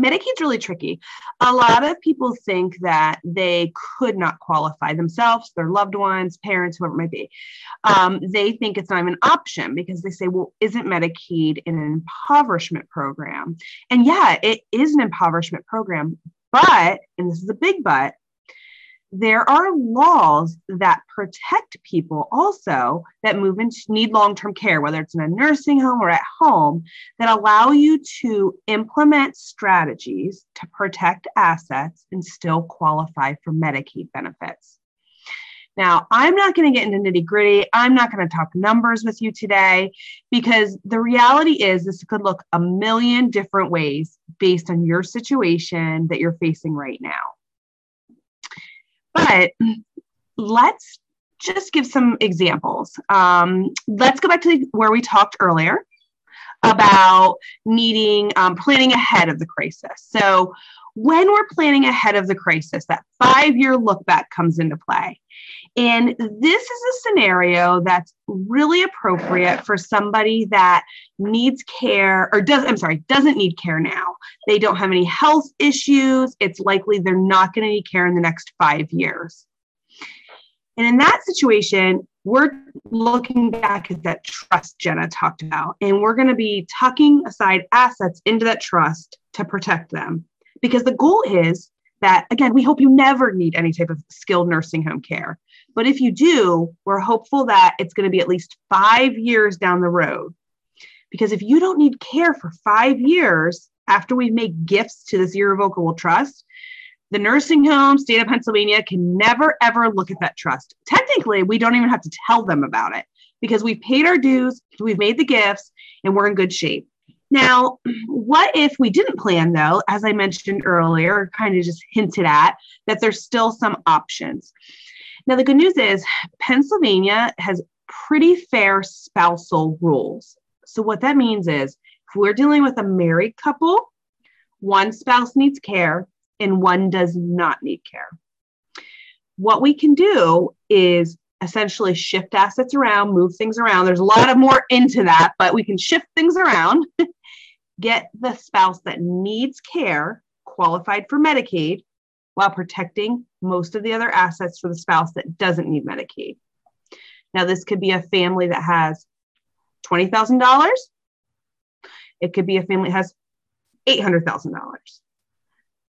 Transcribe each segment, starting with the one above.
Medicaid's really tricky. A lot of people think that they could not qualify themselves, their loved ones, parents, whoever it might be. Um, they think it's not even an option because they say, well, isn't Medicaid an impoverishment program? And yeah, it is an impoverishment program. But, and this is a big but, there are laws that protect people also that move into need long-term care whether it's in a nursing home or at home that allow you to implement strategies to protect assets and still qualify for medicaid benefits. Now i'm not going to get into nitty gritty i'm not going to talk numbers with you today because the reality is this could look a million different ways based on your situation that you're facing right now but let's just give some examples. Um, let's go back to where we talked earlier about needing um, planning ahead of the crisis. So, when we're planning ahead of the crisis, that five year look back comes into play. And this is a scenario that's really appropriate for somebody that needs care or does I'm sorry, doesn't need care now. They don't have any health issues. It's likely they're not going to need care in the next 5 years. And in that situation, we're looking back at that trust Jenna talked about, and we're going to be tucking aside assets into that trust to protect them. Because the goal is that, again, we hope you never need any type of skilled nursing home care. But if you do, we're hopeful that it's going to be at least five years down the road. Because if you don't need care for five years after we've made gifts to this irrevocable trust, the nursing home, state of Pennsylvania, can never ever look at that trust. Technically, we don't even have to tell them about it because we've paid our dues, we've made the gifts, and we're in good shape. Now, what if we didn't plan, though, as I mentioned earlier, kind of just hinted at, that there's still some options? Now, the good news is Pennsylvania has pretty fair spousal rules. So, what that means is if we're dealing with a married couple, one spouse needs care and one does not need care. What we can do is essentially shift assets around, move things around. There's a lot of more into that, but we can shift things around, get the spouse that needs care qualified for Medicaid while protecting most of the other assets for the spouse that doesn't need Medicaid. Now, this could be a family that has $20,000. It could be a family that has $800,000.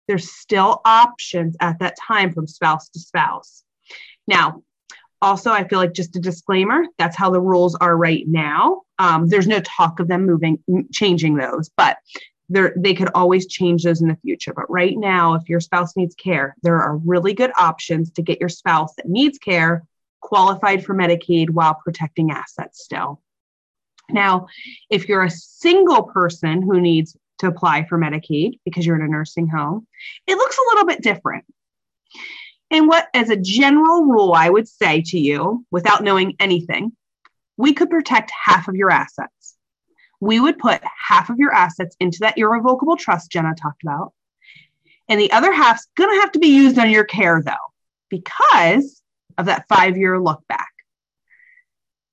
There's still options at that time from spouse to spouse. Now, also, I feel like just a disclaimer that's how the rules are right now. Um, there's no talk of them moving, changing those, but they could always change those in the future. But right now, if your spouse needs care, there are really good options to get your spouse that needs care qualified for Medicaid while protecting assets still. Now, if you're a single person who needs to apply for Medicaid because you're in a nursing home, it looks a little bit different. And what, as a general rule, I would say to you without knowing anything, we could protect half of your assets we would put half of your assets into that irrevocable trust Jenna talked about. And the other half's going to have to be used on your care, though, because of that five year look back.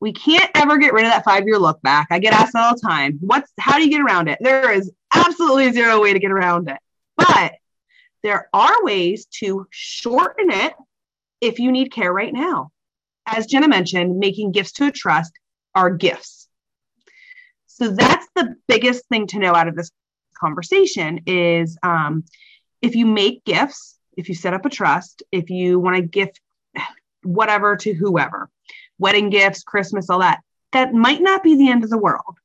We can't ever get rid of that five year look back. I get asked all the time, what's how do you get around it? There is absolutely zero way to get around it. But there are ways to shorten it if you need care right now. As Jenna mentioned, making gifts to a trust are gifts so that's the biggest thing to know out of this conversation is um, if you make gifts, if you set up a trust, if you want to gift whatever to whoever, wedding gifts, Christmas, all that, that might not be the end of the world.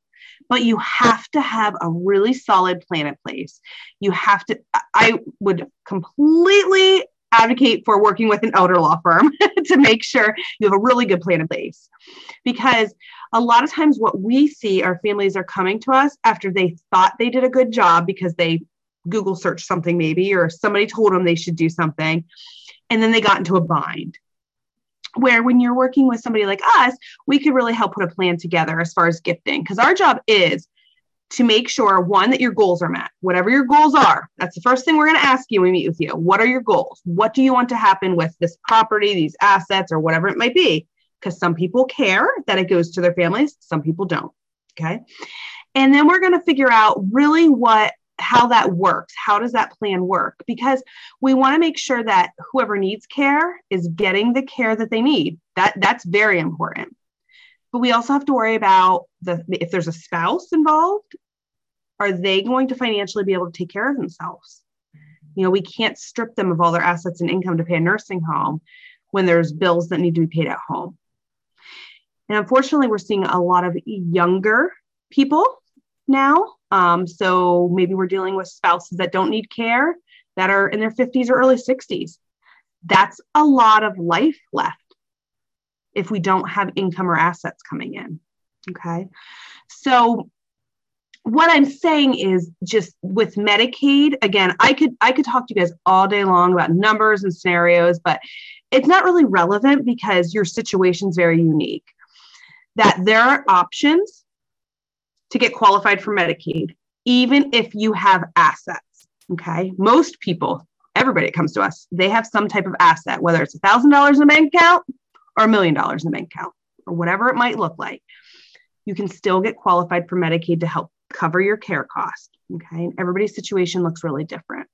But you have to have a really solid plan in place. You have to, I would completely advocate for working with an elder law firm to make sure you have a really good plan in place. Because a lot of times, what we see our families are coming to us after they thought they did a good job because they Google searched something, maybe, or somebody told them they should do something, and then they got into a bind. Where when you're working with somebody like us, we could really help put a plan together as far as gifting, because our job is to make sure one that your goals are met. Whatever your goals are that's the first thing we're going to ask you when we meet with you. What are your goals? What do you want to happen with this property these assets or whatever it might be? Because some people care that it goes to their families some people don't okay? And then we're going to figure out really what how that works. How does that plan work? Because we want to make sure that whoever needs care is getting the care that they need. That that's very important. But we also have to worry about the if there's a spouse involved, are they going to financially be able to take care of themselves? You know, we can't strip them of all their assets and income to pay a nursing home when there's bills that need to be paid at home. And unfortunately, we're seeing a lot of younger people now. Um, so maybe we're dealing with spouses that don't need care that are in their 50s or early 60s. That's a lot of life left if we don't have income or assets coming in. Okay. So what I'm saying is just with Medicaid, again, I could I could talk to you guys all day long about numbers and scenarios, but it's not really relevant because your situation is very unique. That there are options to get qualified for Medicaid, even if you have assets. Okay. Most people, everybody that comes to us, they have some type of asset, whether it's a thousand dollars in a bank account or a million dollars in a bank account or whatever it might look like. You can still get qualified for Medicaid to help cover your care cost. Okay. And everybody's situation looks really different.